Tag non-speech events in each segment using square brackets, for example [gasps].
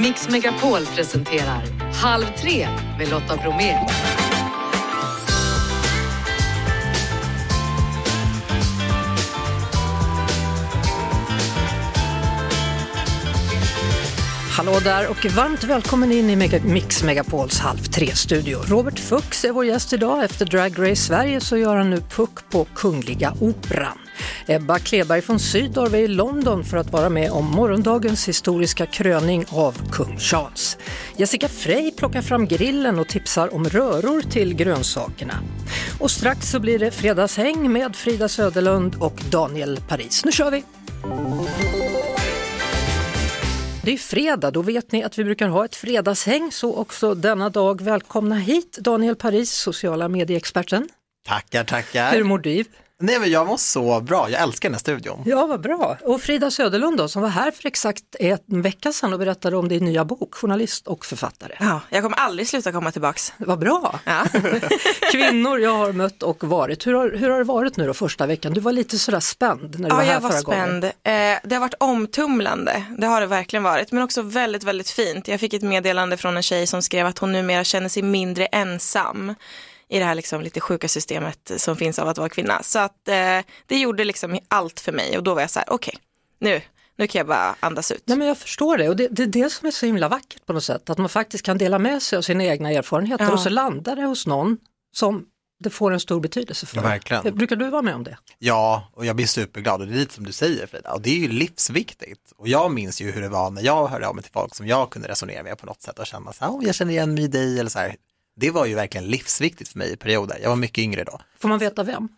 Mix Megapol presenterar Halv tre med Lotta Bromé. Hallå där och varmt välkommen in i Mix Megapols Halv tre-studio. Robert Fuchs är vår gäst idag. Efter Drag Race Sverige så gör han nu puck på Kungliga Operan. Ebba Kleberg från Sydorf är i London för att vara med om morgondagens historiska kröning av kung Charles. Jessica Frey plockar fram grillen och tipsar om röror till grönsakerna. Och strax så blir det fredagshäng med Frida Söderlund och Daniel Paris. Nu kör vi! Det är fredag, då vet ni att vi brukar ha ett fredagshäng, så också denna dag. Välkomna hit Daniel Paris, sociala medieexperten. Tackar, tackar. Hur mår du? Nej men jag mår så bra, jag älskar den här studion. Ja, vad bra. Och Frida Söderlund då, som var här för exakt en vecka sedan och berättade om din nya bok, journalist och författare. Ja, jag kommer aldrig sluta komma tillbaks. Vad bra! Ja. [laughs] Kvinnor jag har mött och varit. Hur har, hur har det varit nu då första veckan? Du var lite sådär spänd när du Ja, var här jag var förra spänd. gången. Eh, det har varit omtumlande, det har det verkligen varit, men också väldigt, väldigt fint. Jag fick ett meddelande från en tjej som skrev att hon numera känner sig mindre ensam i det här liksom lite sjuka systemet som finns av att vara kvinna. Så att eh, det gjorde liksom allt för mig och då var jag så här, okej, nu, nu kan jag bara andas ut. Nej, men jag förstår det och det, det är det som är så himla vackert på något sätt, att man faktiskt kan dela med sig av sina egna erfarenheter Ja. och så landar det hos någon som det får en stor betydelse för. Ja, verkligen. Brukar du vara med om det? Ja, och jag blir superglad och det är lite som du säger Frida, och det är ju livsviktigt. Och jag minns ju hur det var när jag hörde av mig till folk som jag kunde resonera med på något sätt och känna så här, "Åh, jag känner igen mig i dig eller så här. Det var ju verkligen livsviktigt för mig i perioder, jag var mycket yngre då. Får man veta vem?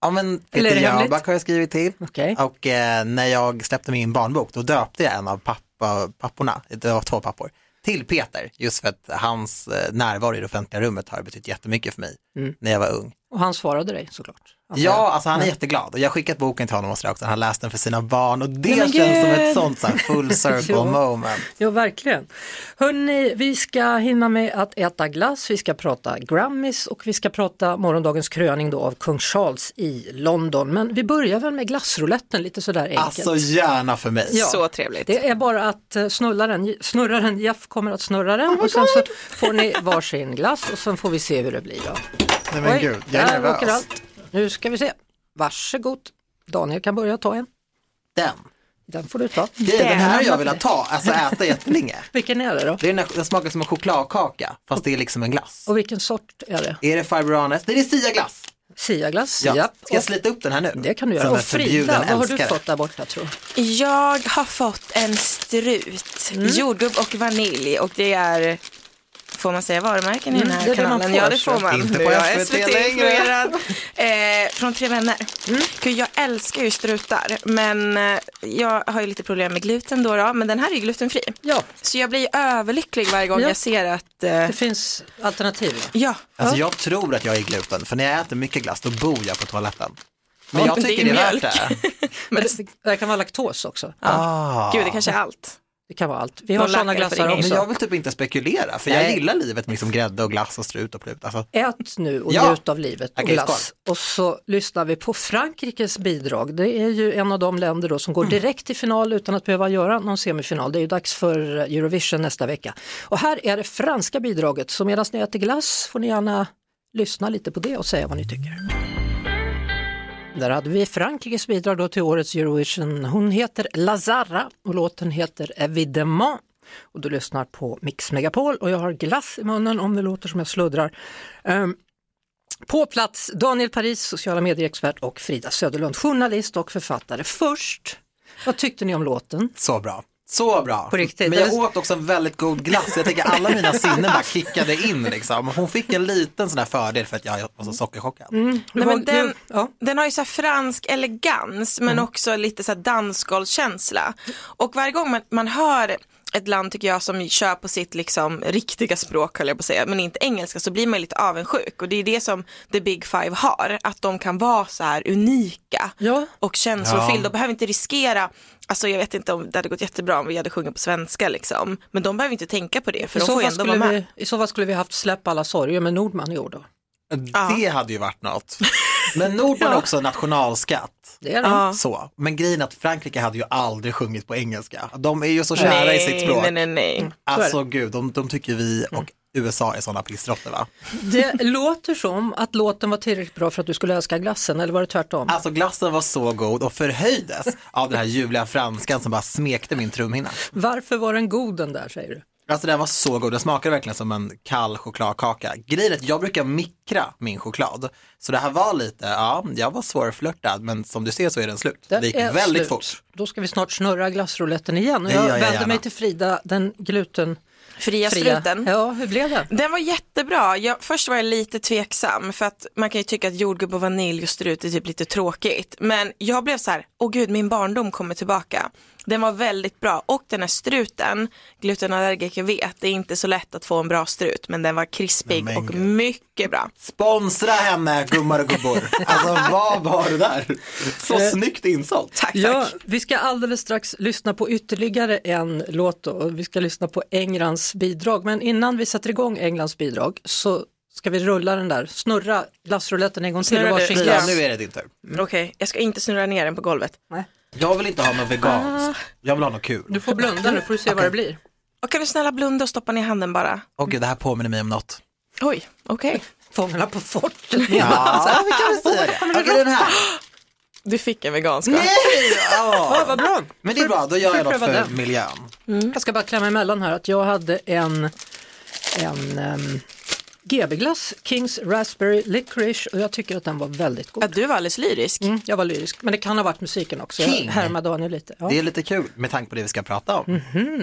Ja men Peter? Jöback har jag skrivit till Okej. och eh, när jag släppte min barnbok då döpte jag en av pappa, papporna, det var två pappor, till Peter, just för att hans eh, närvaro i det offentliga rummet har betytt jättemycket för mig Mm. när jag var ung. Och han svarade dig såklart? Antar Ja, alltså han är jätteglad och jag har skickat boken till honom och sådär också. Han har läst den för sina barn och det Nej, känns som ett sånt så här full [laughs] circle Ja. moment. Ja, verkligen. Hörrni, vi ska hinna med att äta glass, vi ska prata Grammys och vi ska prata morgondagens kröning då av kung Charles i London. Men vi börjar väl med glassrouletten lite sådär enkelt. Alltså gärna för mig. Ja. Så trevligt. Det är bara att eh, snulla den, snurra den, Jeff kommer att snurra den och sen så får ni varsin glass och sen får vi se hur det blir då. Nej men gud, jag är nervös. Nu ska vi se. Varsågod. Daniel kan börja ta en. Den, Den får du ta. det är den här har jag velat ta, alltså äta jättelänge. [laughs] Vilken är det då? Det är den, den smakar som en chokladkaka, fast det är liksom en glass. Och vilken sort är det? Är det Farbranes? Det är Sia-glass. Siaglass? Ja. Japp. Ska jag slita upp den här nu? Det kan du göra. Och Frida, vad har du fått där borta tror du? Jag har fått en strut, Mm. jordgubb och vanilj och det är Får man säga varumärken i den Mm, här man kanalen? får, ja det får man. Inte på är jag SVT längre. [laughs] Eh, från Tre Vänner. Mm. Gud, jag älskar ju strutar men eh, jag har ju lite problem med gluten då, då men den här är ju glutenfri. Ja, Så jag blir överlycklig varje gång Ja. jag ser att, eh, det finns alternativ. ja, Alltså jag tror att jag är gluten, för när jag äter mycket glass då bor jag på toaletten. Men Ja, jag men det är tycker det är värt det. [laughs] Men det, det kan vara laktos också. Ah. gud det kanske är allt. Det kan vara allt. Vi har sådana glassar ingen. Men också. jag vill typ inte spekulera, för Nej. jag gillar livet med liksom grädde och glass och strut och plut. Alltså, Ät nu och Ja. njut av livet och Okej, glass. Och så lyssnar vi på Frankrikes bidrag. Det är ju en av de länder då som går direkt till final utan att behöva göra någon semifinal. Det är ju dags för Eurovision nästa vecka. Och här är det franska bidraget, så medan ni äter glass får ni gärna lyssna lite på det och säga vad ni tycker. Där hade vi Frankrikes bidrag då till årets Eurovision. Hon heter Lazara och låten heter Evidemment. Och du lyssnar på Mix Megapol och jag har glass i munnen om det låter som jag sluddrar. Um, på plats Daniel Paris, sociala medieexpert och Frida Söderlund, journalist och författare. Först, vad tyckte ni om låten? så bra. Så bra. På riktigt. Men jag åt också en väldigt god glass. Jag tänker alla mina sinnen bara kickade in liksom. Hon fick en liten sån här fördel för att jag var så sockerchockad. Nej, men den, ja. den har ju så här fransk elegans men också lite så här dansgolvskänsla. Och varje gång man, man hör ett land tycker jag som kör på sitt liksom riktiga språk höll jag på att säga, men inte engelska så blir man lite avundsjuk och det är det som the big five har, att de kan vara så här unika Ja. och känslofyllda och behöver inte riskera Alltså jag vet inte om det hade gått jättebra om vi hade sjungit på svenska liksom. Men de behöver inte tänka på det för I de så, får ju fall ändå vara skulle med. vi, I så fall skulle vi haft Släpp alla sorger med Nordman i år då. Det hade ju varit något. [laughs] Men Nordman är också nationalskatt. Det är de. Ja. Så. Men grejen är att Frankrike hade ju aldrig sjungit på engelska. De är ju så kära i sitt språk. Nej, nej, nej. Alltså gud, de, de tycker vi och USA är sådana pissråttor va? Det låter som att låten var tillräckligt bra för att du skulle älska glassen, eller var det tvärtom? Alltså glassen var så god och förhöjdes av den här ljuvliga franskan som bara smekte min trumhinna. Varför var den god den där säger du? Alltså den var så god, den smakade verkligen som en kall chokladkaka. Grejen är att jag brukar mikra min choklad. Så det här var lite, ja, jag var svårflörtad men som du ser så är den slut. Den det gick är väldigt slut. fort. Då ska vi snart snurra glassrouletten igen. Och jag jag vänder gärna. mig till Frida, den glutenfria. Fria struten. Ja, hur blev det? Den var jättebra. Jag, först var jag lite tveksam för att man kan ju tycka att jordgubb och vanilj och strut är typ lite tråkigt. Men jag blev så här, åh gud min barndom kommer tillbaka. Den var väldigt bra och den här struten, glutenallergiker vet, det är inte så lätt att få en bra strut men den var krispig Men och gud. mycket bra. Sponsra henne gummar och gubbor. Alltså vad var det där? Så Eh, snyggt insålt. Tack, Ja, tack. vi ska alldeles strax lyssna på ytterligare en låt då. och Vi ska lyssna på Englands bidrag. Men innan vi sätter igång Englands bidrag så ska vi rulla den där, snurra glassrouletten en gång till. Snurrar och du? nu är det din tur. Okej, jag ska inte snurra ner den på golvet. Nej. Jag vill inte ha något veganskt. Jag vill ha något kul. Du får blunda nu får du se vad det blir. Och kan du snälla blunda och stoppa ner handen bara? Och gud, det här påminner mig om något. Oj, okej. Fångarna på fortet. Ja, vi kan väl säga det. Okej, den här. Du fick en vegansk? Nej! Ja. Vad bra. Men det är bra, då gör jag något pröva för den? miljön. Jag ska bara klämma emellan här att jag hade en, en um, GB-glass, Kings Raspberry Licorice och jag tycker att den var väldigt god. Ja, du var alldeles lyrisk. Mm, jag var lyrisk, men det kan ha varit musiken också. Jag King. härmade Daniel lite. Ja. Det är lite kul med tanke på det vi ska prata om.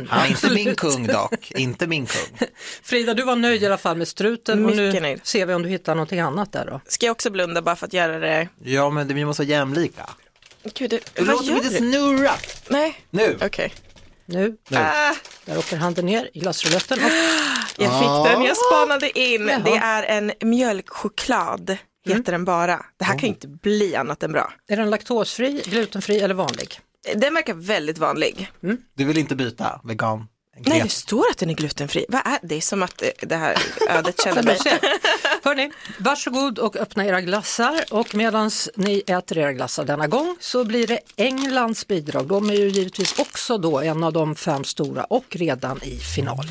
Han är inte min kung dock, inte min kung. [laughs] Frida, du var nöjd i alla fall med struten och nu Mycket nöjd. ser vi om du hittar någonting annat där då. Ska jag också blunda bara för att göra det? Ja, men det- vi måste vara jämlika. Gud, det... vad Låt gör mig inte du? snurra. Nej, Nu. okej. Nu, Nu. Ah, där åker handen ner i glassrouletten och jag fick den, jag spanade in. Jaha. Det är en mjölkchoklad, heter den bara. Det här kan ju inte bli annat än bra. är den laktosfri, glutenfri eller vanlig? Den verkar väldigt vanlig. Du vill inte byta vegan? Nej, det står att den är glutenfri. Vad är det? är som att det- här ödet [laughs] känner mig. Hörni, varsågod och öppna era glassar och medan ni äter era glassar denna gång så blir det Englands bidrag. De är ju givetvis också då en av de fem stora och redan i final.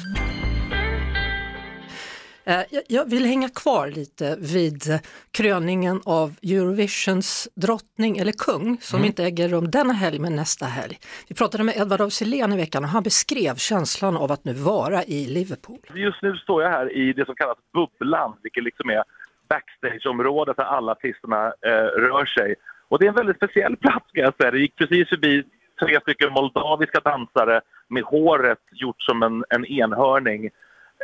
Eh, jag- vill hänga kvar lite vid kröningen av Eurovisions drottning eller kung som inte äger rum denna helg men nästa helg. Vi pratade med Edvard af Sillén i veckan och han beskrev känslan av att nu vara i Liverpool. Just nu står jag här i det som kallas bubblan, vilket liksom är backstageområdet där alla artisterna eh, rör sig. Och det är en väldigt speciell plats ska jag säga. Det gick precis förbi tre stycken moldaviska dansare med håret gjort som en, en enhörning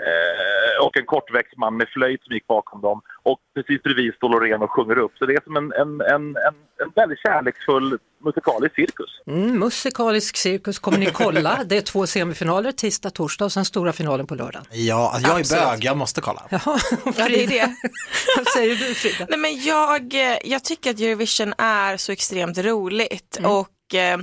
eh, och en kortväxt man med flöjt som gick bakom dem. Och precis bredvid står Loreen och sjunger upp. Så det är som en, en, en, en, en väldigt kärleksfull musikalisk cirkus. Mm, musikalisk cirkus kommer ni kolla. Det är två semifinaler, tisdag, torsdag och sen stora finalen på lördagen. Ja, alltså jag är Absolut. bög, jag måste kolla. Jaha, [laughs] Ja, det är det. [laughs] Vad säger du Frida? Nej, men jag, eh, jag tycker att Eurovision är så extremt roligt och eh,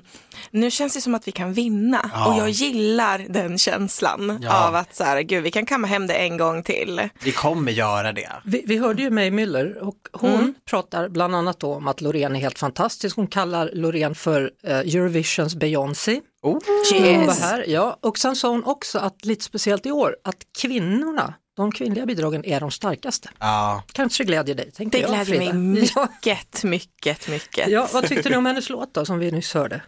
nu känns det som att vi kan vinna Ja. och jag gillar den känslan Ja. av att så här, gud vi kan kamma hem det en gång till. Vi kommer göra det. Vi, vi hörde ju May Müller och hon pratar bland annat då om att Loreen är helt fantastisk. Hon kallar Loreen för eh, Eurovisions Beyoncé. Oh. Här, ja. Och sen sa hon också att lite speciellt i år att kvinnorna, de kvinnliga bidragen är de starkaste. Ja, Kanske glädjer dig, tänkte Det jag. mig [laughs] mycket, mycket, mycket. Ja, vad tyckte du om hennes låt då som vi nyss hörde?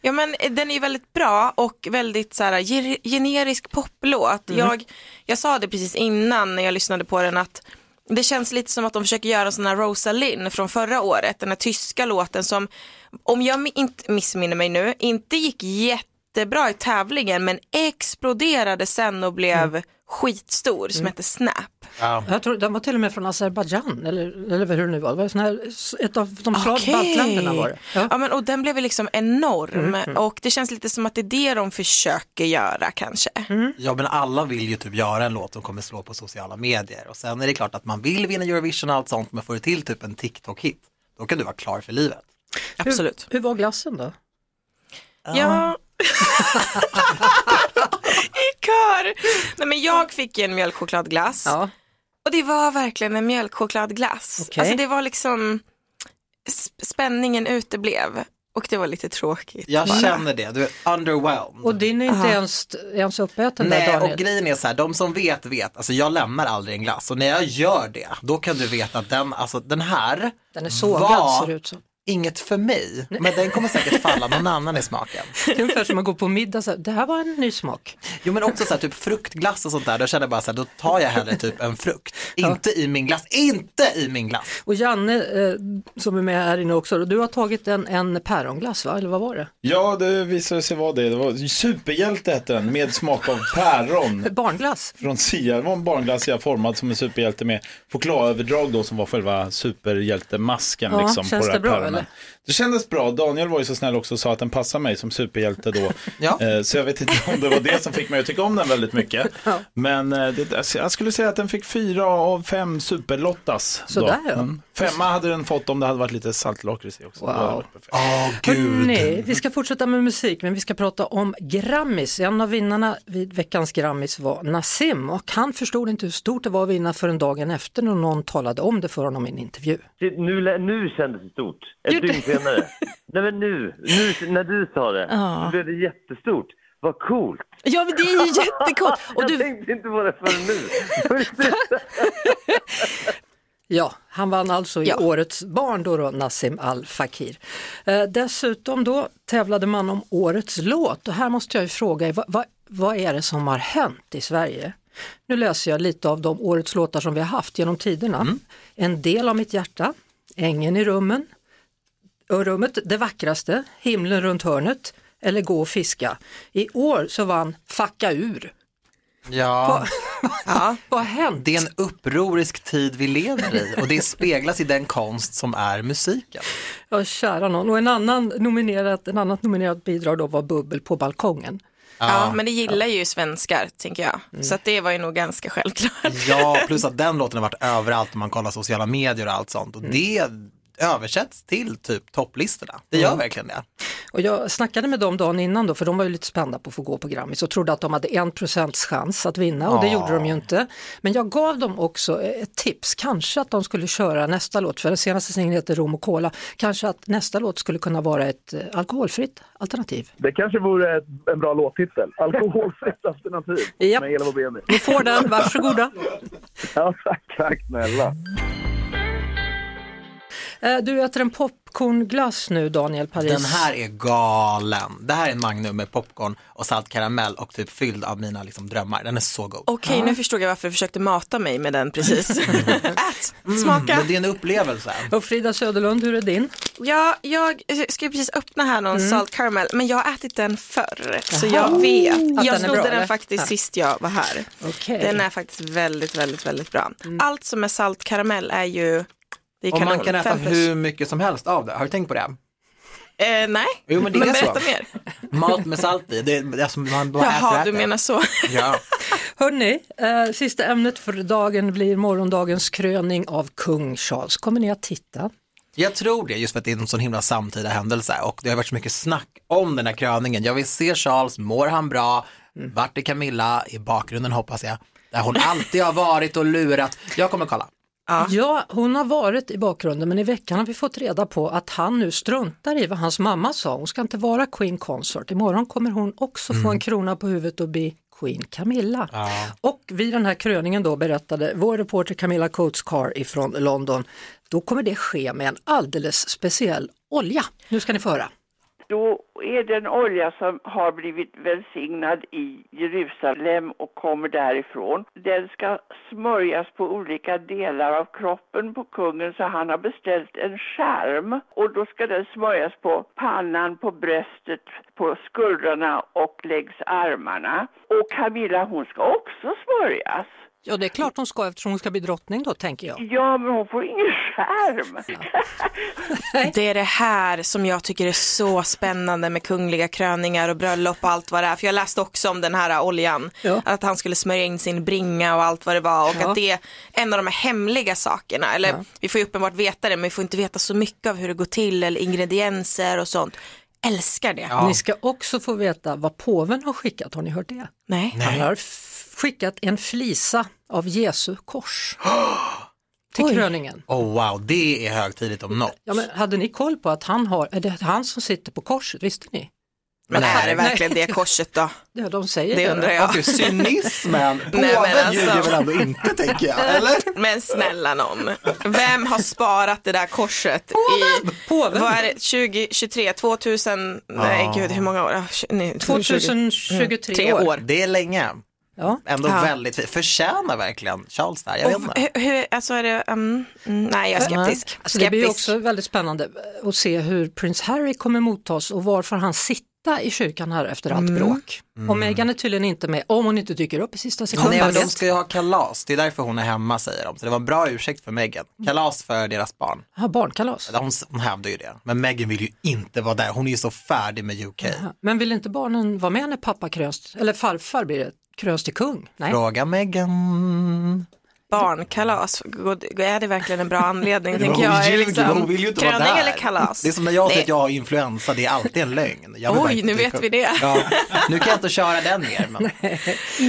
Ja men eh, den är väldigt bra och väldigt så här, ge- generisk poplåt. Mm. Jag, jag sa det precis innan när jag lyssnade på den att det känns lite som att de försöker göra en sån här Rosalind från förra året, den här tyska låten som, om jag inte missminner mig nu, inte gick jättebra i tävlingen men exploderade sen och blev Mm. skitstor som hette Snap. ja. Jag tror den var till och med från Azerbajdzjan eller, eller hur det nu var. Det var sån här, ett av de Okej. baltländerna var det. Ja. Ja. men, och den blev liksom enorm Mm, och det känns lite som att det är det de försöker göra kanske. Mm. ja, men alla vill ju typ göra en låt som kommer slå på sociala medier. Och sen är det klart att man vill vinna Eurovision och allt sånt, men får du till typ en TikTok-hit, då kan du vara klar för livet. Absolut. Hur var glassen då? Ja. I kör. Nej men jag fick ju en mjölkchokladglass Ja. Och det var verkligen en mjölkchokladglass. Okej. Alltså det var liksom, sp- spänningen uteblev och det var lite tråkigt. Jag bara. känner det, du är underwhelmed. Och din är inte Aha. ens, ens uppäten där Nej, Daniel. och grejen är så här, de som vet vet, alltså jag lämnar aldrig en glass och när jag gör det, då kan du veta att den, alltså den här Den är sågad var ser det ut som. Inget för mig, men den kommer säkert falla någon annan i smaken. [laughs] Det är ungefär som att gå på middag, så här, det här var en ny smak. Jo men också så här, typ fruktglass och sånt där, då känner jag bara så här, då tar jag hellre typ en frukt. Inte i min glass, inte i min glass! Och Janne eh, som är med här inne också, du har tagit en, en päronglass va, eller vad var det? Ja, det visade sig vara det. Det var Superhjälte hette den, med smak av päron. [laughs] Barnglass? Från Sia, det var en barnglass jag formad som en superhjälte med chokladöverdrag då som var själva superhjältemasken. Ja, liksom, känns på det här bra, päronen. Eller? Det kändes bra, Daniel var ju så snäll också och sa att den passar mig som superhjälte då. [laughs] Ja. Eh, Så jag vet inte om det var det som fick mig att tycka om den väldigt mycket. [laughs] Men eh, det, jag skulle säga att den fick fyra av fem superlottas. Sådär, ja. Mm. Femma hade den fått om det hade varit lite saltlakrits i också. Wow. Åh gud. Nej, vi ska fortsätta med musik men vi ska prata om Grammis. En av vinnarna vid veckans Grammis var Nassim och han förstod inte hur stort det var att vinna förrän dagen efter när någon talade om det för honom i en intervju. Det- Nu, nu kändes det stort. Ett Gjorde- dygn senare. [laughs] Nej men nu, nu, när du sa det, så blev det jättestort. Vad coolt. Ja men det är ju [laughs] jättekort. Och jag du, tänkte inte på det förrän nu. [laughs] Ja, han vann alltså i Ja. Årets barn då, då Nassim Al Fakir. Eh, dessutom då tävlade man om Årets låt och här måste jag ju fråga vad, vad, vad är det som har hänt i Sverige? Nu läser jag lite av de Årets låtar som vi har haft genom tiderna. En del av mitt hjärta, Ängen i rummen, rummet Det vackraste, Himlen runt hörnet eller Gå och fiska. I år så vann Facka ur. Ja, [laughs] ja, Vad har hänt? det är en upprorisk tid vi lever i och det speglas i den konst som är musiken. Ja, kära någon. Och en annan nominerat, en annat nominerat bidrag då var Bubbel på balkongen. ja, men det gillar ju svenskar tänker jag. Så att det var ju nog ganska självklart. Ja, plus att [laughs] den låten har varit överallt om man kollar sociala medier och allt sånt och det översätts till typ topplistorna. Det gör verkligen det. Och jag snackade med dem dagen innan då, för de var ju lite spända på att få gå på Grammis och trodde att de hade en procents chans att vinna och det Ja. gjorde de ju inte. Men jag gav dem också ett tips, kanske att de skulle köra nästa låt, för den senaste singeln heter Rom och Cola, kanske att nästa låt skulle kunna vara ett eh, alkoholfritt alternativ. Det kanske vore ett, en bra låttitel. [laughs] Alkoholfritt alternativ Japp. med Elva Beni. Ni får den, varsågoda. [laughs] Ja, tack, tack snälla. Eh, Du äter en popcornglass nu Daniel Paris. Den här är galen. Det här är en Magnum med popcorn och saltkaramell och typ fylld av mina liksom, drömmar. Den är så god. Okej, nu förstod jag varför du försökte mata mig med den precis. [laughs] Ät, smaka. Men det är en upplevelse. Och Frida Söderlund, hur är din? Ja, jag ska ju precis öppna här någon salt caramel, men jag har ätit den förr, så jag vet. Att den är Jag snodde eller? den faktiskt Ja. sist jag var här. Okej. Den är faktiskt väldigt, väldigt, väldigt bra. Allt som är salt karamell är ju, det är Och kanon. man kan äta hur mycket som helst av det. Har du tänkt på det? Eh, nej, Jo, men det är så. berätta mer. Mat med salt i, det är, är som man bara äter Jaha, äter. du menar så. [laughs] Ja. [laughs] Hörni, eh, sista ämnet för dagen blir morgondagens kröning av kung Charles. Kommer ni att titta? Jag tror det, just för att det är en sån himla samtida händelse och det har varit så mycket snack om den här kröningen. Jag vill se Charles, mår han bra? Vart är Camilla? I bakgrunden hoppas jag. Där hon alltid har varit och lurat. Jag kommer kolla. Ja. hon har varit i bakgrunden men i veckan har vi fått reda på att han nu struntar i vad hans mamma sa. Hon ska inte vara Queen Consort. Imorgon kommer hon också få en krona på huvudet och bli Queen Camilla. Och vid den här kröningen då berättade vår reporter Camilla Coates Carr ifrån London, då kommer det ske med en alldeles speciell olja. Nu ska ni få höra. Då är det en olja som har blivit välsignad i Jerusalem och kommer därifrån. Den ska smörjas på olika delar av kroppen på kungen så han har beställt en skärm och då ska den smörjas på pannan, på bröstet, på skuldrorna och längs armarna. Och Camilla hon ska också smörjas. Ja, det är klart hon ska eftersom hon ska bli drottning då, tänker jag. Ja, men hon får ingen skärm. Det är det här som jag tycker är så spännande med kungliga kröningar och bröllop och allt vad det är. För jag läste också om den här oljan. Ja. Att han skulle smörja in sin bringa och allt vad det var. Och Ja. att det är en av de här hemliga sakerna. Eller vi får ju uppenbart veta det men vi får inte veta så mycket av hur det går till eller ingredienser och sånt. Älskar det. Ni ska också få veta vad påven har skickat, har ni hört det? Nej. Han har skickat en flisa av Jesu kors [gasps] till Oj. kröningen. Oh wow, det är högtidligt om något. Ja, men hade ni koll på att han har, är det han som sitter på korset, visste ni? Men Nej. är det verkligen det [laughs] korset då? Ja, de säger Det undrar jag. Okej, cynismen, påven [laughs] Nej, men alltså- ljuger väl ändå inte tänker jag, [laughs] eller? Men snälla någon, vem har sparat det där korset i, Påven. vad är det, 2023, 2000, nej gud hur många år? Ah, tj- nej, 2023 Tre år. år. Det är länge. Ja. Ändå Ja. väldigt. Förtjänar verkligen Charles där? Jag vet Och inte. hur, hur, alltså är det, um, mm, nej jag är skeptisk. Alltså det blir skeptisk. också väldigt spännande att se hur prins Harry kommer mottas och var får han sitta i kyrkan här efter allt bråk. Och Meghan är tydligen inte med om hon inte dyker upp i sista Nej, sekunden. men de ska ju ha kalas, det är därför hon är hemma säger de. Så det var en bra ursäkt för Meghan. Kalas för deras barn. Ha barnkalas. Hon, hon hävdar ju det. Men Meghan vill ju inte vara där, hon är ju så färdig med UK. Men vill inte barnen vara med när pappa kröns, eller farfar blir det, kröns till kung? Nej. Fråga Meghan. Barnkalas, är det verkligen en bra anledning? Men tänker jag. Ljuger, liksom, hon vill ju inte vara kröning där. eller kalas? Det är som när jag säger att jag har influensa, det är alltid en lögn. Oj, nu vet vi det. Ja, nu kan jag inte köra den mer, men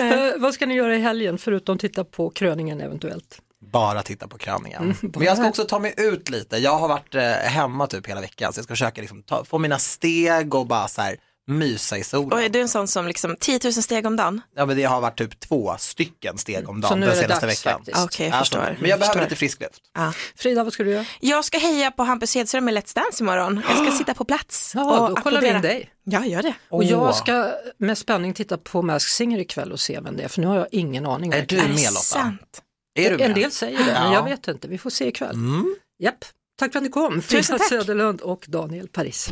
Eh, vad ska ni göra i helgen förutom titta på kröningen eventuellt? bara titta på kröningen. Mm, Men jag ska också ta mig ut lite. Jag har varit eh, hemma typ hela veckan, så jag ska försöka liksom ta, få mina steg och bara så här mysa i solen. Och är du en sån som liksom 10 000 steg om dagen? Ja men det har varit typ två stycken steg om dagen den senaste dags veckan. Okej, jag Alltså, förstår. men jag behöver förstår. lite frisk luft. Ja. Frida, vad ska du göra? Jag ska heja på Hampus Hedström i Let's Dance imorgon. Jag ska sitta på plats Ja, och då kollar vi in dig. Ja, gör det. Och Åh. jag ska med spänning titta på Mask Singer ikväll och se vem det är, för nu har jag ingen aning. Är du med Lotta? sant? Är du med? En del säger det, men Ja. jag vet inte. Vi får se ikväll. Mm. Japp. Tack för att ni kom, Frida. Söderlund och Daniel Paris.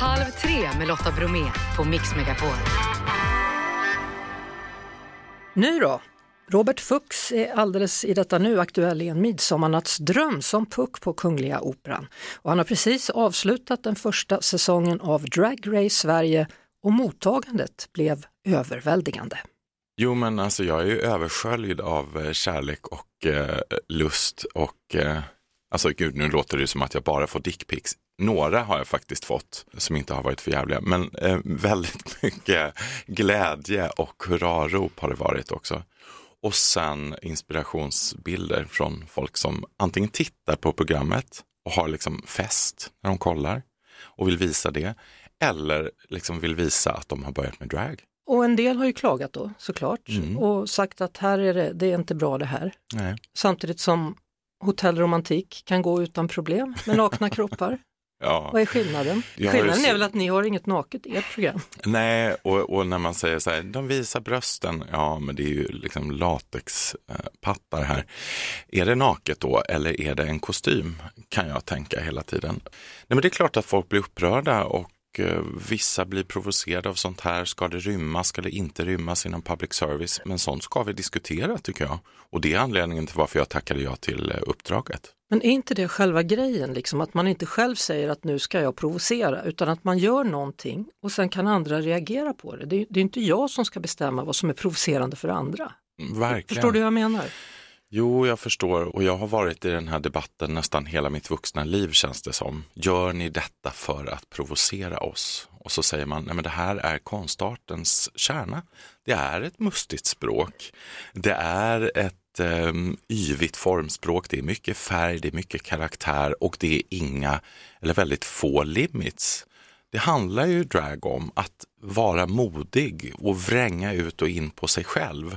Halv tre med Lotta Bromé på Mix Megapol. Nu då? Robert Fuchs är alldeles i detta nu aktuell i en midsommarnattsdröm som Puck på Kungliga Operan. Och han har precis avslutat den första säsongen av Drag Race Sverige och mottagandet blev överväldigande. Jo, men alltså jag är ju översköljd av eh, kärlek och eh, lust och eh, alltså gud, nu låter det som att jag bara får dickpics. Några har jag faktiskt fått som inte har varit för jävliga, men eh, väldigt [laughs] mycket glädje och hurrarop har det varit också. Och sen inspirationsbilder från folk som antingen tittar på programmet och har liksom fest när de kollar och vill visa det, eller liksom vill visa att de har börjat med drag. Och en del har ju klagat då såklart Mm. och sagt att här är det, det är inte bra det här. Nej. Samtidigt som hotellromantik kan gå utan problem med nakna [laughs] kroppar. Ja. Vad är skillnaden? Jag Skillnaden ju är så- väl att ni har inget naket i ert program. Nej, och, och när man säger så här, de visar brösten, ja men det är ju liksom latexpattar här. Är det naket då eller är det en kostym? Kan jag tänka hela tiden. Nej men det är klart att folk blir upprörda och eh, vissa blir provocerade av sånt här. Ska det rymmas, ska det inte rymmas inom public service? Men sånt ska vi diskutera tycker jag. Och det är anledningen till varför jag tackade ja till eh, uppdraget. Men är inte det själva grejen, liksom, att man inte själv säger att nu ska jag provocera, utan att man gör någonting och sen kan andra reagera på det. Det är, det är inte jag som ska bestämma vad som är provocerande för andra. Mm, Verkligen. Förstår du hur jag menar? Jo, jag förstår och jag har varit i den här debatten nästan hela mitt vuxna liv känns det som. Gör ni detta för att provocera oss? Och så säger man, nej men det här är konstartens kärna. Det är ett mustigt språk. Det är ett eh, yvigt formspråk, det är mycket färg, det är mycket karaktär och det är inga, eller väldigt få limits. Det handlar ju drag om att vara modig och vränga ut och in på sig själv.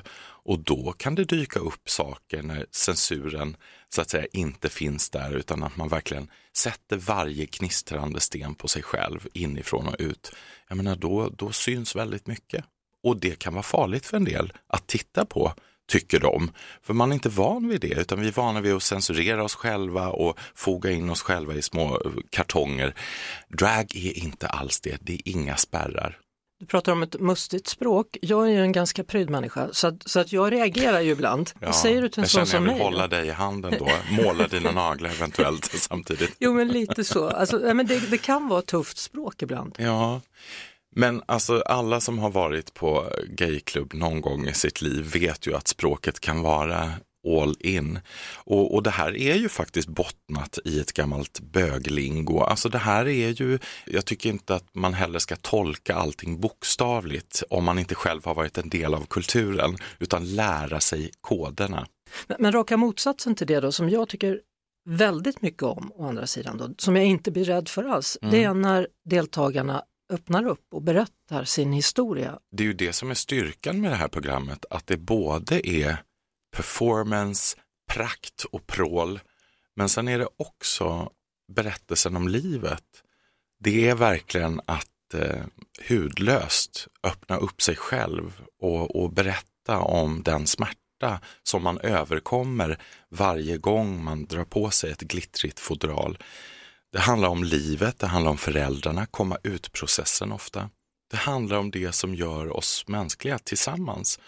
Och då kan det dyka upp saker när censuren så att säga inte finns där utan att man verkligen sätter varje knistrande sten på sig själv inifrån och ut. Jag menar då, då syns väldigt mycket. Och det kan vara farligt för en del att titta på tycker de. För man är inte van vid det utan vi är vana vid att censurera oss själva och foga in oss själva i små eh, kartonger. Drag är inte alls det, det är inga spärrar. Du pratar om ett mustigt språk. Jag är ju en ganska pryd människa så att, så att jag reagerar ju ibland. Vad säger du till en jag sån känner jag som vill mig? hålla dig i handen då, [laughs] måla dina naglar eventuellt samtidigt. Jo men lite så, alltså, ja, men det, det kan vara tufft språk ibland. Ja, men alltså alla som har varit på gayklubb någon gång i sitt liv vet ju att språket kan vara all in. Och, och det här är ju faktiskt bottnat i ett gammalt böglingo. Alltså det här är ju, jag tycker inte att man heller ska tolka allting bokstavligt om man inte själv har varit en del av kulturen, utan lära sig koderna. Men, men raka motsatsen till det då, som jag tycker väldigt mycket om, å andra sidan, då, som jag inte blir rädd för alls, Mm. det är när deltagarna öppnar upp och berättar sin historia. Det är ju det som är styrkan med det här programmet, att det både är performance, prakt och prål, men sen är det också berättelsen om livet. Det är verkligen att eh, hudlöst öppna upp sig själv och, och berätta om den smärta som man överkommer varje gång man drar på sig ett glittrigt fodral. Det handlar om livet, det handlar om föräldrarna, komma ut-processen ofta. Det handlar om det som gör oss mänskliga tillsammans.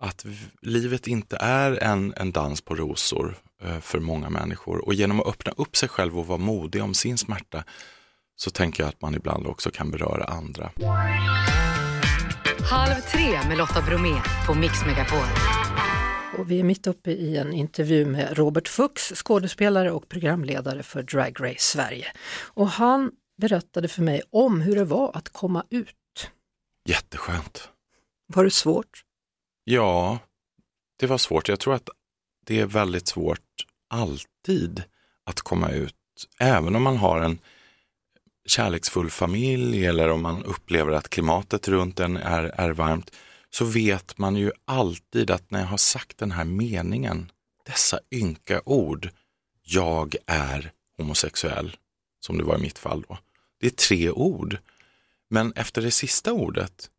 Att livet inte är en, en dans på rosor eh, för många människor. Och genom att öppna upp sig själv och vara modig om sin smärta så tänker jag att man ibland också kan beröra andra. Halv tre med Lotta Bromé på Mix Megapol. Och vi är mitt uppe i en intervju med Robert Fuchs, skådespelare och programledare för Drag Race Sverige. Och han berättade för mig om hur det var att komma ut. Jätteskönt. Var det svårt? Ja, det var svårt. Jag tror att det är väldigt svårt alltid att komma ut. Även om man har en kärleksfull familj eller om man upplever att klimatet runt en är, är varmt så vet man ju alltid att när jag har sagt den här meningen, dessa ynka ord, jag är homosexuell, som det var i mitt fall då. Det är tre ord. Men efter det sista ordet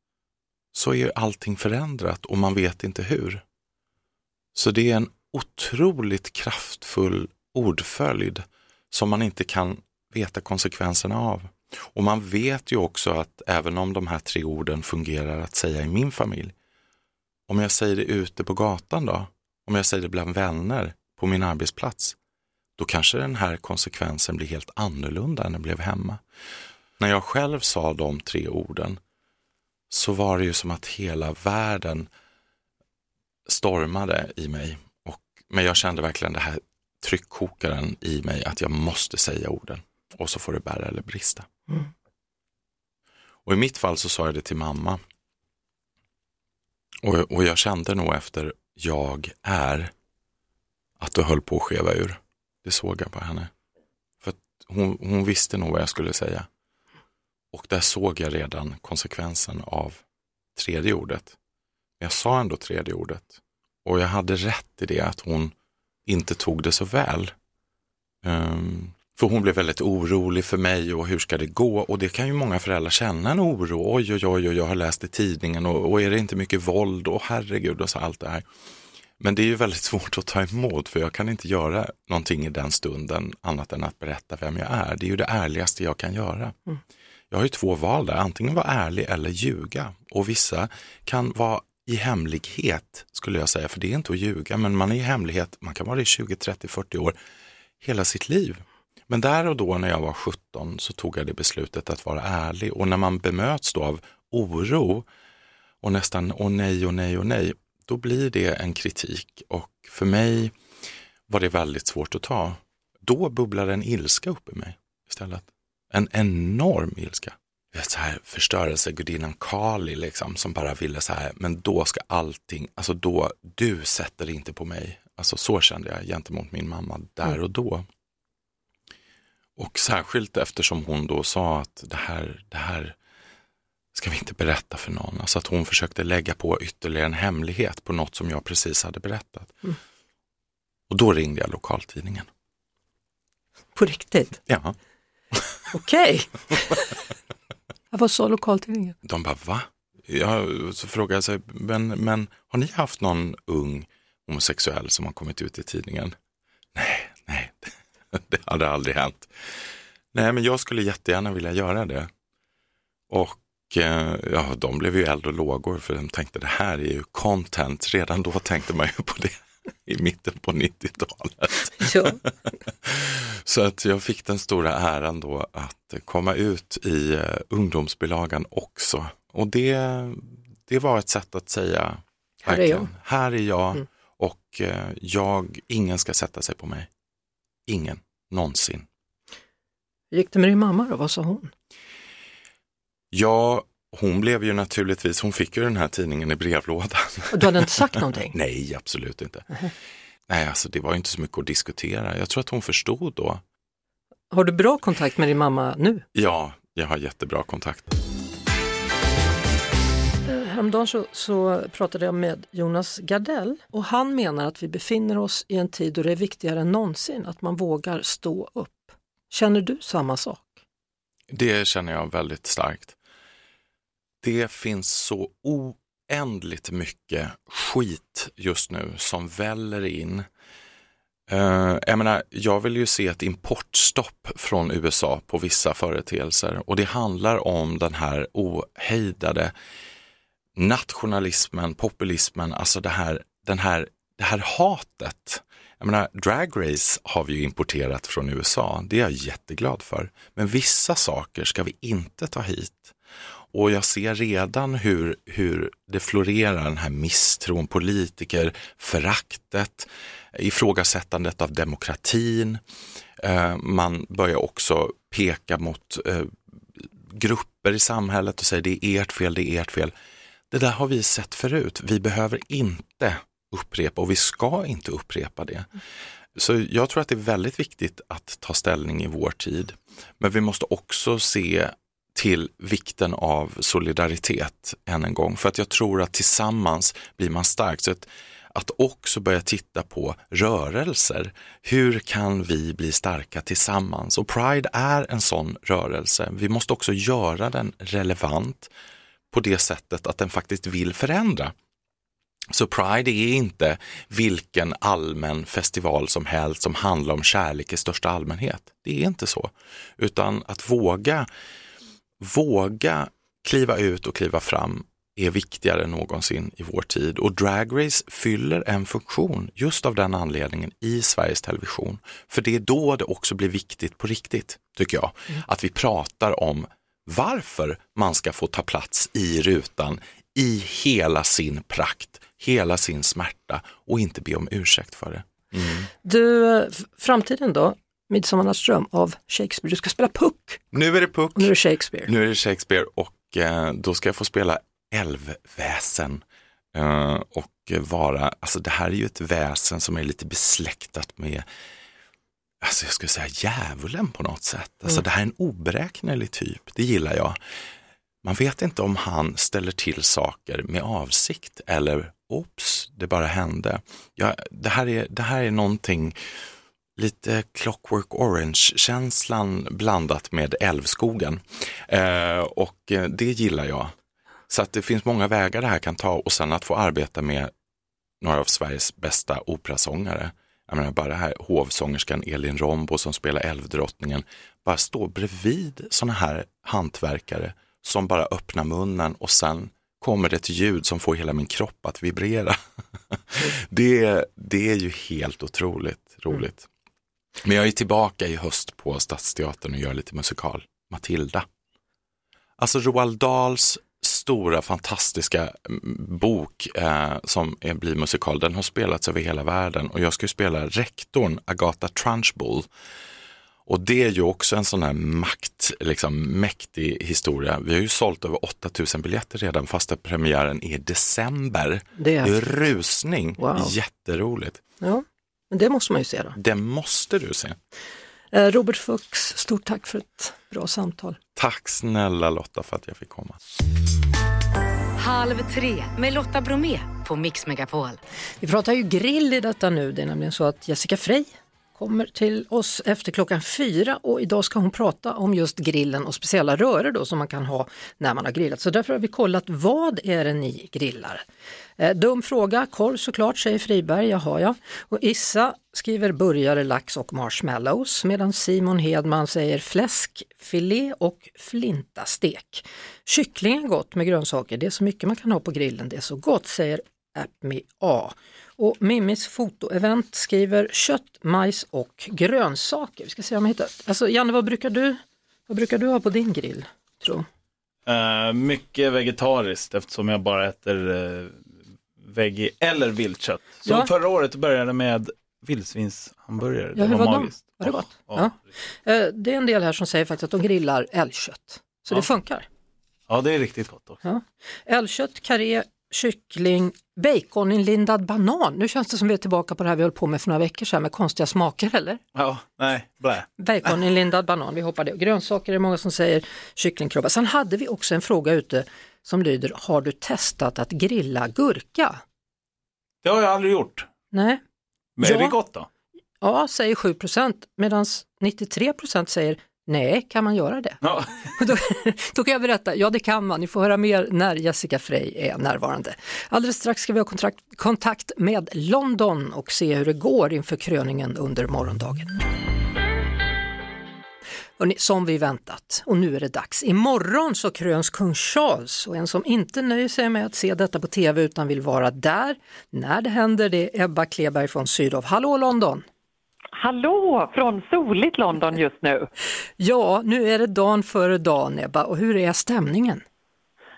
så är ju allting förändrat och man vet inte hur. Så det är en otroligt kraftfull ordföljd som man inte kan veta konsekvenserna av. Och man vet ju också att även om de här tre orden fungerar att säga i min familj, om jag säger det ute på gatan då, om jag säger det bland vänner på min arbetsplats, då kanske den här konsekvensen blir helt annorlunda än den blev hemma. När jag själv sa de tre orden så var det ju som att hela världen stormade i mig. Och, men jag kände verkligen det här tryckkokaren i mig att jag måste säga orden och så får det bära eller brista. Mm. Och i mitt fall så sa jag det till mamma. Och, och jag kände nog efter jag är att det höll på att skeva ur. Det såg jag på henne. För att hon, hon visste nog vad jag skulle säga. Och där såg jag redan konsekvensen av tredje ordet. Men jag sa ändå tredje ordet. Och jag hade rätt i det att hon inte tog det så väl. Um, för hon blev väldigt orolig för mig och hur ska det gå? Och det kan ju många föräldrar känna en oro. Oj, oj, oj, oj jag har läst i tidningen och, och är det inte mycket våld? Och herregud och så allt det här. Men det är ju väldigt [laughs] svårt att ta emot för jag kan inte göra någonting i den stunden annat än att berätta vem jag är. Det är ju det ärligaste jag kan göra. Jag har ju två val där, antingen vara ärlig eller ljuga. Och vissa kan vara i hemlighet skulle jag säga, för det är inte att ljuga, men man är i hemlighet, man kan vara det i 20, 30, 40 år, hela sitt liv. Men där och då när jag var 17 så tog jag det beslutet att vara ärlig och när man bemöts då av oro och nästan åh nej, och nej, och nej, då blir det en kritik och för mig var det väldigt svårt att ta. Då bubblade en ilska upp i mig istället. En enorm ilska. Så här förstörelsegudinnan Kali liksom som bara ville så här, men då ska allting, alltså då, du sätter inte på mig. Alltså så kände jag gentemot min mamma där och då. Och särskilt eftersom hon då sa att det här, det här ska vi inte berätta för någon. Alltså att hon försökte lägga på ytterligare en hemlighet på något som jag precis hade berättat. Och då ringde jag lokaltidningen. På riktigt? Ja, [laughs] Okej. [laughs] Vad sa lokaltidningen? de bara va? Jag, så frågade jag men, men har ni haft någon ung homosexuell som har kommit ut i tidningen? [laughs] Det hade aldrig hänt. Nej, men jag skulle jättegärna vilja göra det. Och eh, ja, de blev ju eld och lågor för de tänkte det här är ju content. Redan då tänkte man ju på det i mitten på 90-talet. [laughs] Ja. [laughs] Så att jag fick den stora äran då att komma ut i uh, ungdomsbilagan också. Och det, det var ett sätt att säga, Här är jag. här är jag Mm. Och eh, jag, ingen ska sätta sig på mig. Ingen, någonsin. Gick det med din mamma då? Vad sa hon? Ja, hon blev ju naturligtvis, hon fick ju den här tidningen i brevlådan. Och du hade inte sagt någonting? [laughs] Nej, absolut inte. Nej, alltså det var inte så mycket att diskutera. Jag tror att hon förstod då. Har du bra kontakt med din mamma nu? Ja, jag har jättebra kontakt. Häromdagen så, så pratade jag med Jonas Gardell och han menar att vi befinner oss i en tid då det är viktigare än någonsin att man vågar stå upp. Känner du samma sak? Det känner jag väldigt starkt. Det finns så oändligt mycket skit just nu som väller in. Uh, jag menar, jag vill ju se ett importstopp från USA på vissa företeelser och det handlar om den här ohejdade nationalismen, populismen, alltså det här, den här, det här hatet. Jag menar, Drag Race har vi ju importerat från USA, det är jag jätteglad för. Men vissa saker ska vi inte ta hit. Och jag ser redan hur, hur det florerar, den här misstron, politiker, föraktet, ifrågasättandet av demokratin. Eh, man börjar också peka mot eh, grupper i samhället och säger det är ert fel, det är ert fel. Det där har vi sett förut. Vi behöver inte upprepa och vi ska inte upprepa det. Så jag tror att det är väldigt viktigt att ta ställning i vår tid. Men vi måste också se till vikten av solidaritet än en gång. För att jag tror att tillsammans blir man stark. Så att, att också börja titta på rörelser. Hur kan vi bli starka tillsammans? Och Pride är en sån rörelse. Vi måste också göra den relevant på det sättet att den faktiskt vill förändra. Så Pride är inte vilken allmän festival som helst som handlar om kärlek i största allmänhet. Det är inte så. Utan att våga, våga kliva ut och kliva fram är viktigare än någonsin i vår tid och Drag Race fyller en funktion just av den anledningen i Sveriges Television. För det är då det också blir viktigt på riktigt, tycker jag, mm. att vi pratar om varför man ska få ta plats i rutan i hela sin prakt, hela sin smärta och inte be om ursäkt för det. Mm. Du, framtiden då? Midsommarnattsdröm av Shakespeare. Du ska spela Puck. Nu är det Puck. Och nu är det Shakespeare. Nu är det Shakespeare och eh, då ska jag få spela älvväsen. Eh, och vara, alltså det här är ju ett väsen som är lite besläktat med alltså jag skulle säga djävulen på något sätt. Alltså mm. det här är en oberäknelig typ, det gillar jag. Man vet inte om han ställer till saker med avsikt eller ops, det bara hände. Ja, det, här är, det här är någonting lite Clockwork Orange-känslan blandat med Älvskogen. Eh, och det gillar jag. Så att det finns många vägar det här kan ta och sen att få arbeta med några av Sveriges bästa operasångare. Jag menar bara det här hovsångerskan Elin Rombo som spelar Älvdrottningen, bara stå bredvid sådana här hantverkare som bara öppnar munnen och sen kommer det ett ljud som får hela min kropp att vibrera. [laughs] det, det är ju helt otroligt roligt. Men jag är tillbaka i höst på Stadsteatern och gör lite musikal. Matilda. Alltså Roald Dahls stora fantastiska mm, bok eh, som är, blir musikal, den har spelats över hela världen och jag ska ju spela rektorn Agatha Trunchbull. Och det är ju också en sån här makt, liksom mäktig historia. Vi har ju sålt över 8000 biljetter redan fast att premiären är i december. Det är, det är rusning, wow. jätteroligt. Ja, men det måste man ju se då. Det måste du se. Eh, Robert Fuchs, stort tack för ett bra samtal. Tack snälla Lotta för att jag fick komma. Halv tre med Lotta Bromé på Mix Megapol. Vi pratar ju grill i detta nu. Det är nämligen så att Jessica Frey kommer till oss efter klockan fyra och idag ska hon prata om just grillen och speciella röror då som man kan ha när man har grillat. Så därför har vi kollat vad är det ni grillar? Eh, dum fråga, korv såklart säger Friberg, jaha ja. Och Issa skriver burgare, lax och marshmallows medan Simon Hedman säger fläsk, filé och flintastek. Kyckling är gott med grönsaker, det är så mycket man kan ha på grillen, det är så gott säger Appme A. Och Mimmis fotoevent skriver kött, majs och grönsaker. Vi ska se om jag hittar. Alltså Janne, vad brukar du, vad brukar du ha på din grill? Tro? Uh, mycket vegetariskt eftersom jag bara äter uh, veggie eller viltkött. Så Ja. förra året började det med vildsvinshamburgare. Ja, hur var de? magiskt. Var det gott? Ja, Ja. Eh, Det är en del här som säger faktiskt att de grillar älgkött. Så Ja. det funkar. ja, det är riktigt gott också. Ja. Älgkött, karré, kyckling, baconinlindad banan. Nu känns det som vi är tillbaka på det här vi höll på med för några veckor sedan med konstiga smaker eller? Ja, nej, blä. Baconinlindad banan, vi hoppar det. Grönsaker är många som säger, kycklingkrubba. Sen hade vi också en fråga ute som lyder, har du testat att grilla gurka? Det har jag aldrig gjort. Nej, Men Ja. är det gott då? ja säger 7% medan 93% säger nej, kan man göra det? Ja. [laughs] då, då kan jag berätta, ja det kan man, ni får höra mer när Jessica Frey är närvarande. Alldeles strax ska vi ha kontrakt, kontakt med London och se hur det går inför kröningen under morgondagen. Hörrni, som vi väntat, och nu är det dags. Imorgon så kröns kung Charles och en som inte nöjer sig med att se detta på tv utan vill vara där när det händer det är Ebba Kleberg från Sydow. Hallå London! Hallå från soligt London just nu. Ja, nu är det dagen före dagen Ebba och hur är stämningen?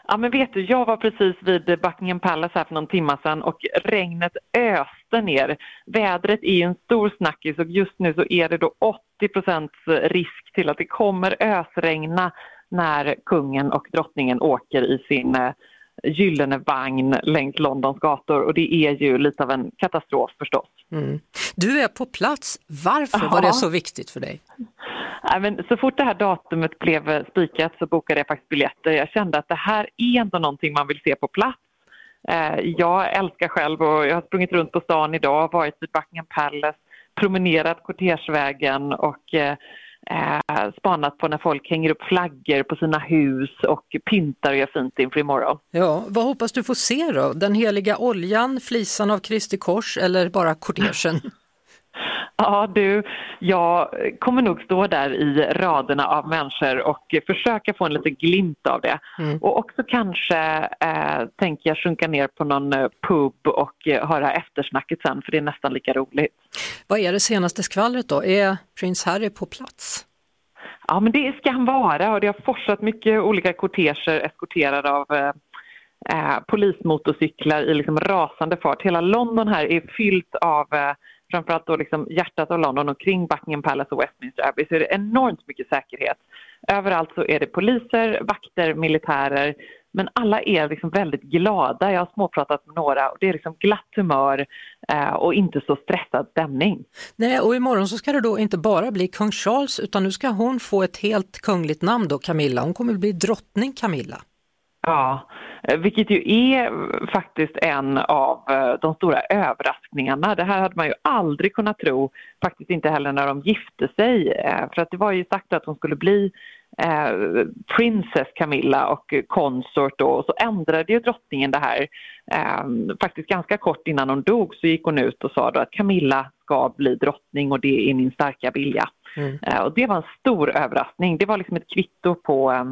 Ja men vet du, jag var precis vid Buckingham Palace här för någon timma sedan och regnet öste ner. Vädret är en stor snackis och just nu så är det då 80 risk till att det kommer ösregna när kungen och drottningen åker i sin eh, gyllene vagn längs Londons gator och det är ju lite av en katastrof förstås. Mm. Du är på plats, varför var Ja. det så viktigt för dig? Nej, men så fort det här datumet blev eh, spikat så bokade jag faktiskt biljetter. Jag kände att det här är ändå någonting man vill se på plats. Eh, Jag älskar själv och jag har sprungit runt på stan idag, varit vid Buckingham Palace, promenerat kortegevägen och eh, spanat på när folk hänger upp flaggor på sina hus och pyntar och gör fint inför imorgon. Ja, vad hoppas du få se då? Den heliga oljan, flisan av Kristi kors eller bara kortegen? [laughs] Ja du, jag kommer nog stå där i raderna av människor och försöka få en liten glimt av det. Mm. Och också kanske eh, tänker jag sjunka ner på någon eh, pub och eh, höra eftersnacket sen för det är nästan lika roligt. Vad är det senaste skvallret då? Är prins Harry på plats? Ja men det ska han vara och det har forsat mycket olika korteger eskorterade av eh, eh, polismotorcyklar i liksom rasande fart. Hela London här är fyllt av eh, framförallt då liksom hjärtat av London och kring Buckingham Palace och Westminster Abbey så är det enormt mycket säkerhet. Överallt så är det poliser, vakter, militärer men alla är liksom väldigt glada. Jag har småpratat med några och det är liksom glatt humör eh, och inte så stressad stämning. Nej, och imorgon så ska det då inte bara bli kung Charles utan nu ska hon få ett helt kungligt namn då, Camilla. Hon kommer bli drottning Camilla. Ja, vilket ju är eh, faktiskt en av eh, de stora överraskningarna. Det här hade man ju aldrig kunnat tro, faktiskt inte heller när de gifte sig. eh, För att det var ju sagt att hon skulle bli eh, Princess Camilla och consort då. Och så ändrade ju drottningen det här. Eh, faktiskt ganska kort innan hon dog så gick hon ut och sa då att Camilla ska bli drottning och det är min starka vilja. Mm. Eh, Och det var en stor överraskning. Det var liksom ett kvitto på eh, eh,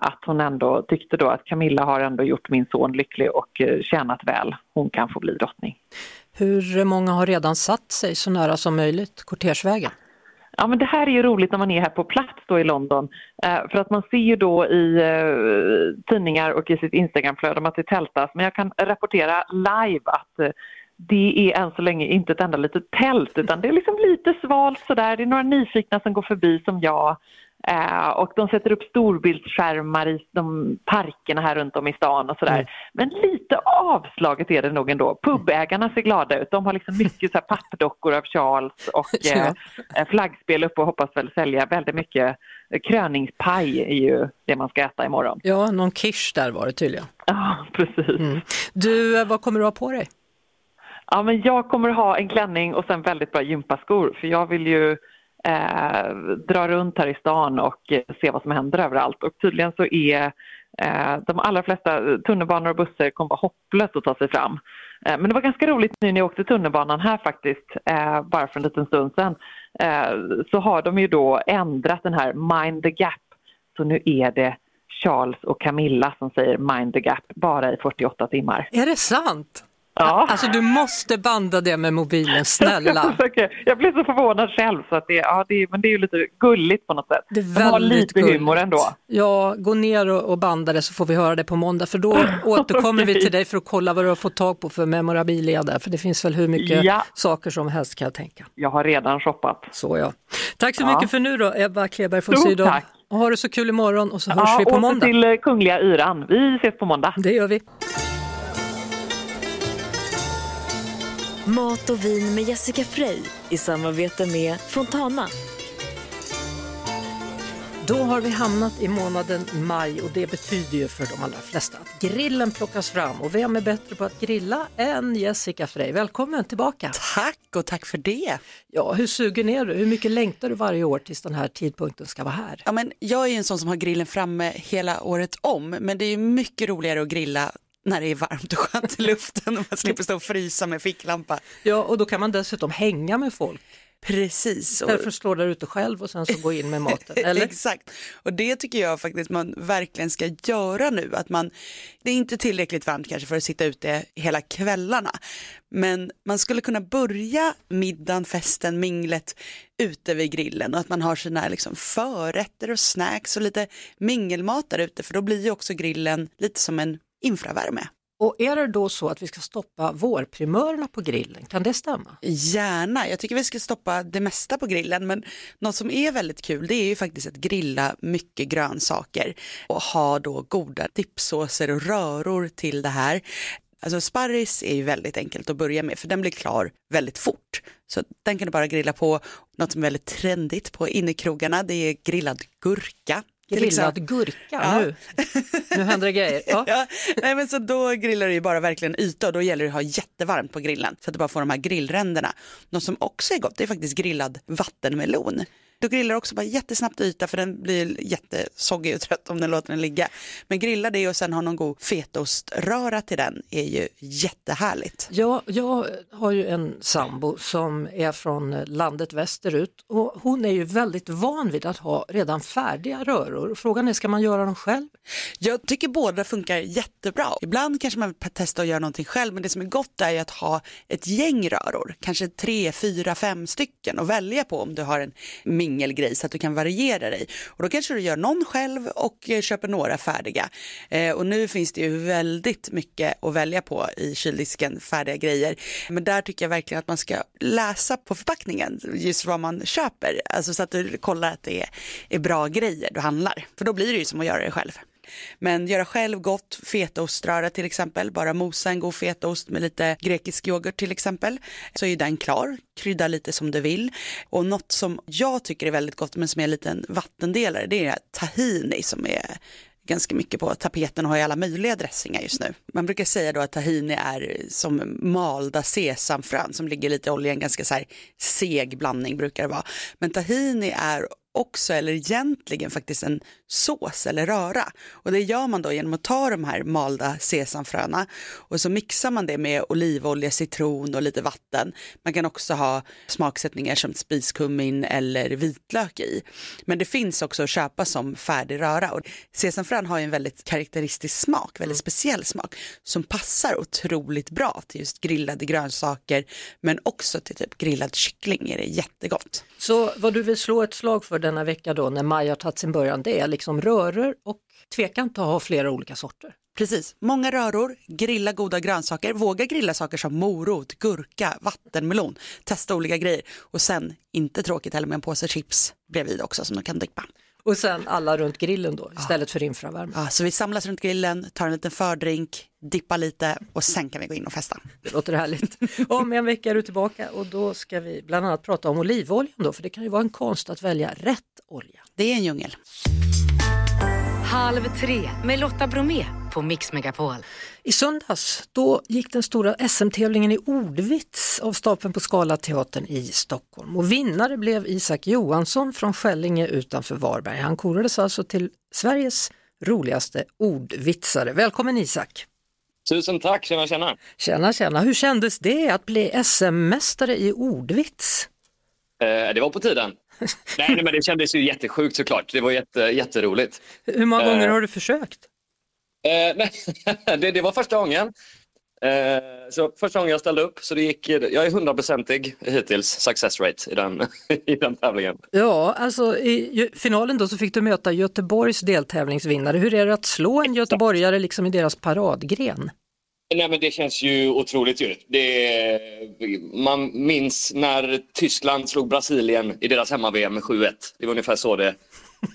att hon ändå tyckte då att Camilla har ändå gjort min son lycklig och eh, tjänat väl. Hon kan få bli drottning. Hur många har redan satt sig så nära som möjligt kortegevägen? Ja men det här är ju roligt när man är här på plats då i London. Eh, för att man ser ju då i eh, tidningar och i sitt Instagramflöde om att det tältas. Men jag kan rapportera live att eh, det är än så länge inte ett enda litet tält utan det är liksom lite svalt sådär. Det är några nyfikna som går förbi som jag. Eh, och de sätter upp storbildsskärmar i de parkerna här runt om i stan och sådär. Mm. Men lite avslaget är det nog ändå. Pubägarna ser glada ut. De har liksom mycket så här pappdockor av Charles och [laughs] eh, eh, flaggspel uppe och hoppas väl sälja väldigt mycket. Kröningspaj är ju det man ska äta imorgon. Ja, någon kish där var det tydligen. Ja, [laughs] precis. Mm. Du, eh, vad kommer du ha på dig? Ja, men jag kommer ha en klänning och sen väldigt bra gympaskor för jag vill ju eh, dra runt här i stan och se vad som händer överallt. Och tydligen så är eh, de allra flesta tunnelbanor och bussar kommer vara hopplöst att ta sig fram. Eh, men det var ganska roligt nu när jag åkte tunnelbanan här faktiskt, eh, bara för en liten stund sedan, eh, så har de ju då ändrat den här Mind the Gap. Så nu är det Charles och Camilla som säger Mind the Gap bara i 48 timmar. Är det sant? Ja. Alltså du måste banda det med mobilen, snälla. [laughs] Jag, jag blir så förvånad själv, så att det, ja, det, är- men det är ju lite gulligt på något sätt. Det är De har väldigt lite gulligt. humor ändå. Ja, gå ner och, och banda det så får vi höra det på måndag för då [laughs] återkommer vi Okej. till dig för att kolla vad du har fått tag på för memorabilia där för det finns väl hur mycket Ja. saker som helst kan jag tänka. Jag har redan shoppat. Så ja. Tack så Ja. mycket för nu då Ebba Kleberg von Sydow. Och ha det så kul imorgon och så hörs Ja, vi på måndag. till eh, Kungliga Yran. Vi ses på måndag. Det gör vi. Mat och vin med Jessica Frey i samarbete med Fontana. Då har vi hamnat i månaden maj och det betyder ju för de allra flesta att grillen plockas fram och vem är bättre på att grilla än Jessica Frey? Välkommen tillbaka! Tack och tack för det. Ja, hur sugen är du? Hur mycket längtar du varje år tills den här tidpunkten ska vara här? Ja, men jag är ju en sån som har grillen framme hela året om, men det är ju mycket roligare att grilla när det är varmt och skönt i luften och man slipper stå och frysa med ficklampa. Ja, och då kan man dessutom hänga med folk. Precis. Istället för att stå där ute själv och sen så gå in med maten. [laughs] Eller? Exakt, och det tycker jag faktiskt man verkligen ska göra nu. Att man, det är inte tillräckligt varmt kanske för att sitta ute hela kvällarna. Men man skulle kunna börja middagen, festen, minglet ute vid grillen och att man har sina liksom förrätter och snacks och lite mingelmat där ute för då blir ju också grillen lite som en infravärme. Och är det då så att vi ska stoppa vårprimörerna på grillen? Kan det stämma? Gärna, jag tycker vi ska stoppa det mesta på grillen men något som är väldigt kul det är ju faktiskt att grilla mycket grönsaker och ha då goda dippsåser och röror till det här. Alltså sparris är ju väldigt enkelt att börja med för den blir klar väldigt fort. Så den kan du bara grilla på. Något som är väldigt trendigt på innekrogarna det är grillad gurka. Grillad gurka Ja. nu. Nu händer det grejer. Ja. [laughs] Ja, nej men så då grillar du ju bara verkligen yta och då gäller det att ha jättevarmt på grillen så att du bara får de här grillränderna. Något som också är gott det är faktiskt grillad vattenmelon. Då grillar du också bara jättesnabbt yta för den blir jättesoggig och trött om den låter den ligga. Men grilla det och sen ha någon god fetaoströra till den är ju jättehärligt. Ja, jag har ju en sambo som är från landet västerut och hon är ju väldigt van vid att ha redan färdiga röror. Frågan är, ska man göra dem själv? Jag tycker båda funkar jättebra. Ibland kanske man vill testa att göra någonting själv men det som är gott är ju att ha ett gäng röror, kanske tre, fyra, fem stycken och välja på om du har en mingelgrej så att du kan variera dig. Och då kanske du gör någon själv och eh, köper några färdiga. Eh, och nu finns det ju väldigt mycket att välja på i kyldisken, färdiga grejer. Men där tycker jag verkligen att man ska läsa på förpackningen just vad man köper, alltså så att du kollar att det är, är bra grejer du handlar. För då blir det ju som att göra det själv. Men göra själv gott fetaoströra till exempel, bara mosa en god fetaost med lite grekisk yoghurt till exempel, så är den klar. Krydda lite som du vill. Och något som jag tycker är väldigt gott men som är en liten vattendelare, det är tahini som är ganska mycket på tapeten och har i alla möjliga dressingar just nu. Man brukar säga då att tahini är som malda sesamfrön som ligger lite i oljan, ganska så här seg blandning brukar det vara. Men tahini är också, eller egentligen faktiskt en sås eller röra. Och det gör man då genom att ta de här malda sesamfröna och så mixar man det med olivolja, citron och lite vatten. Man kan också ha smaksättningar som spiskummin eller vitlök i. Men det finns också att köpa som färdig röra. Och sesamfrön har ju en väldigt karaktäristisk smak, väldigt speciell smak som passar otroligt bra till just grillade grönsaker men också till typ grillad kyckling är det jättegott. Så vad du vill slå ett slag för denna vecka då när maj har tagit sin början, det är liksom röror och tveka inte att ha flera olika sorter. Precis, många röror, grilla goda grönsaker, våga grilla saker som morot, gurka, vattenmelon, testa olika grejer och sen, inte tråkigt heller med en påse chips bredvid också som du kan dippa. Och sen alla runt grillen då istället för infravärme. Ja, så vi samlas runt grillen, tar en liten fördrink, dippar lite och sen kan vi gå in och festa. Det låter härligt. Om en vecka är du tillbaka och då ska vi bland annat prata om olivoljan då, för det kan ju vara en konst att välja rätt olja. Det är en djungel. Halv tre med Lotta Bromé på Mix Megapol. I söndags då gick den stora SM-tävlingen i ordvits av stapeln på Scalateatern i Stockholm och vinnare blev Isak Johansson från Skällinge utanför Varberg. Han korades alltså till Sveriges roligaste ordvitsare. Välkommen Isak! Tusen tack, tjena tjena! Tjena tjena! Hur kändes det att bli SM-mästare i ordvits? Eh, det var på tiden. [laughs] nej, men det kändes ju jättesjukt såklart. Det var jätte, jätteroligt. Hur många Eh, gånger har du försökt? Eh, [laughs] nej, det, det var första gången. Eh, så första gången jag ställde upp, så det gick, jag är hundraprocentig hittills success rate i den, [laughs] i den tävlingen. Ja, alltså i finalen då så fick du möta Göteborgs deltävlingsvinnare. Hur är det att slå en göteborgare liksom i deras paradgren? Nej men det känns ju otroligt ju. Det, man minns när Tyskland slog Brasilien i deras hemma-VM med 7-1. Det var ungefär så det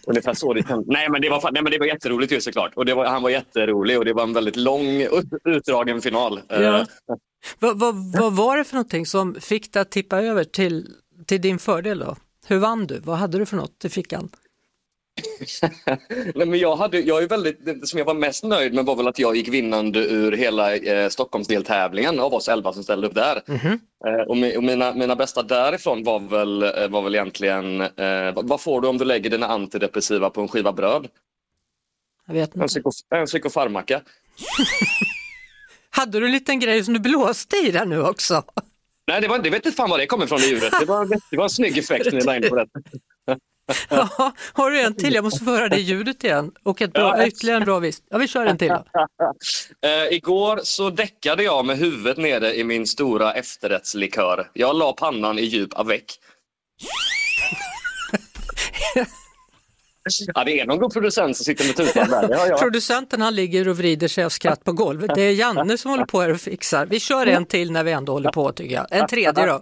Ungefär så det kändes. Nej men det var, nej, men det var jätteroligt ju såklart. Och det var, han var jätterolig och det var en väldigt lång utdragen final. Eh, ja. Vad, vad, vad var det för någonting som fick dig att tippa över till, till din fördel då? Hur vann du? Vad hade du för något i fickan? [laughs] Nej, men jag, hade, jag är väldigt, det som jag var mest nöjd med var väl att jag gick vinnande ur hela eh, Stockholmsdeltävlingen av oss elva som ställde upp där. Eh, och mi, och mina, mina bästa därifrån var väl, eh, var väl egentligen, eh, vad, vad får du om du lägger dina antidepressiva på en skiva bröd? Jag vet En, inte. psyko, en psykofarmaka. [laughs] Hade du en liten grej som du blåste i där nu också? Nej, det, var, det vet inte fan var det kommer ifrån i ljudet. Det var, det var en snygg effekt ni la in på det. [laughs] [laughs] Ja, har du en till? Jag måste få höra det ljudet igen. Och ett bra, Ja. ytterligare en bra visst. Ja, vi kör en till. [laughs] Eh, igår så däckade jag med huvudet nere i min stora efterrättslikör. Jag la pannan i djup avec. [laughs] Ja, det är någon god producent som sitter med tutan där. Producenten han ligger och vrider sig av skratt på golvet. Det är Janne som håller på här och fixar. Vi kör en till när vi ändå håller på tycker jag. En tredje då.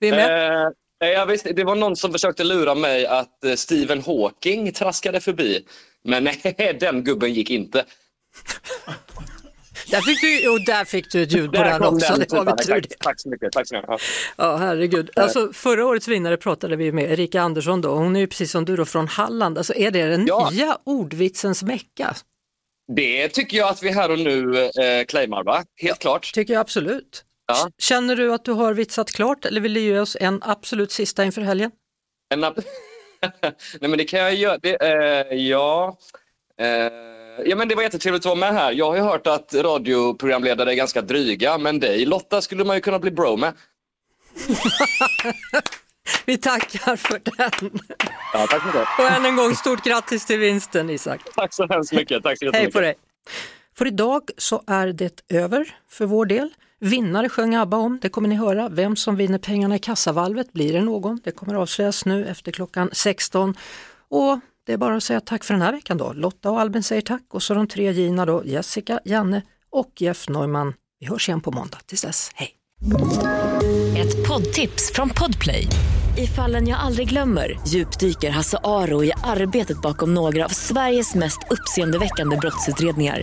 Vi är med? Eh, jag visste, det var någon som försökte lura mig att eh, Stephen Hawking traskade förbi. Men nej, [laughs] den gubben gick inte. [laughs] Där fick du, och där fick du ett ljud på den också. den Det var väl tur Tack, det. tack så mycket. Tack så mycket. Ja. Ja, herregud. Alltså, förra årets vinnare pratade vi med Erika Andersson då. Hon är ju precis som du då från Halland. Alltså, är det den nya ordvitsens mecka? Det tycker jag att vi här och nu eh, claimar, va? Helt klart. Tycker jag absolut. Ja. Känner du att du har vitsat klart eller vill du ge oss en absolut sista inför helgen? En [laughs] Nej men det kan jag göra. Det, eh, ja. Eh, ja men det var jättetrevligt att vara med här. Jag har ju hört att radioprogramledare är ganska dryga, men dig Lotta skulle man ju kunna bli bro med. [laughs] Vi tackar för den. Ja, tack så mycket. Och än en gång stort grattis till vinsten Isak. Tack så hemskt mycket. Tack så Hej på dig. För idag så är det över för vår del. Vinnare sjöng ABBA om, det kommer ni höra. Vem som vinner pengarna i kassavalvet, blir det någon? Det kommer avslöjas nu efter klockan 16. Och det är bara att säga tack för den här veckan då. Lotta och Albin säger tack och så de tre Gina då, Jessica, Janne och Jeff Neumann. Vi hörs igen på måndag. Tills dess, hej! Ett poddtips från Podplay. I fallen jag aldrig glömmer djupdyker Hasse Aro i arbetet bakom några av Sveriges mest uppseendeväckande brottsutredningar.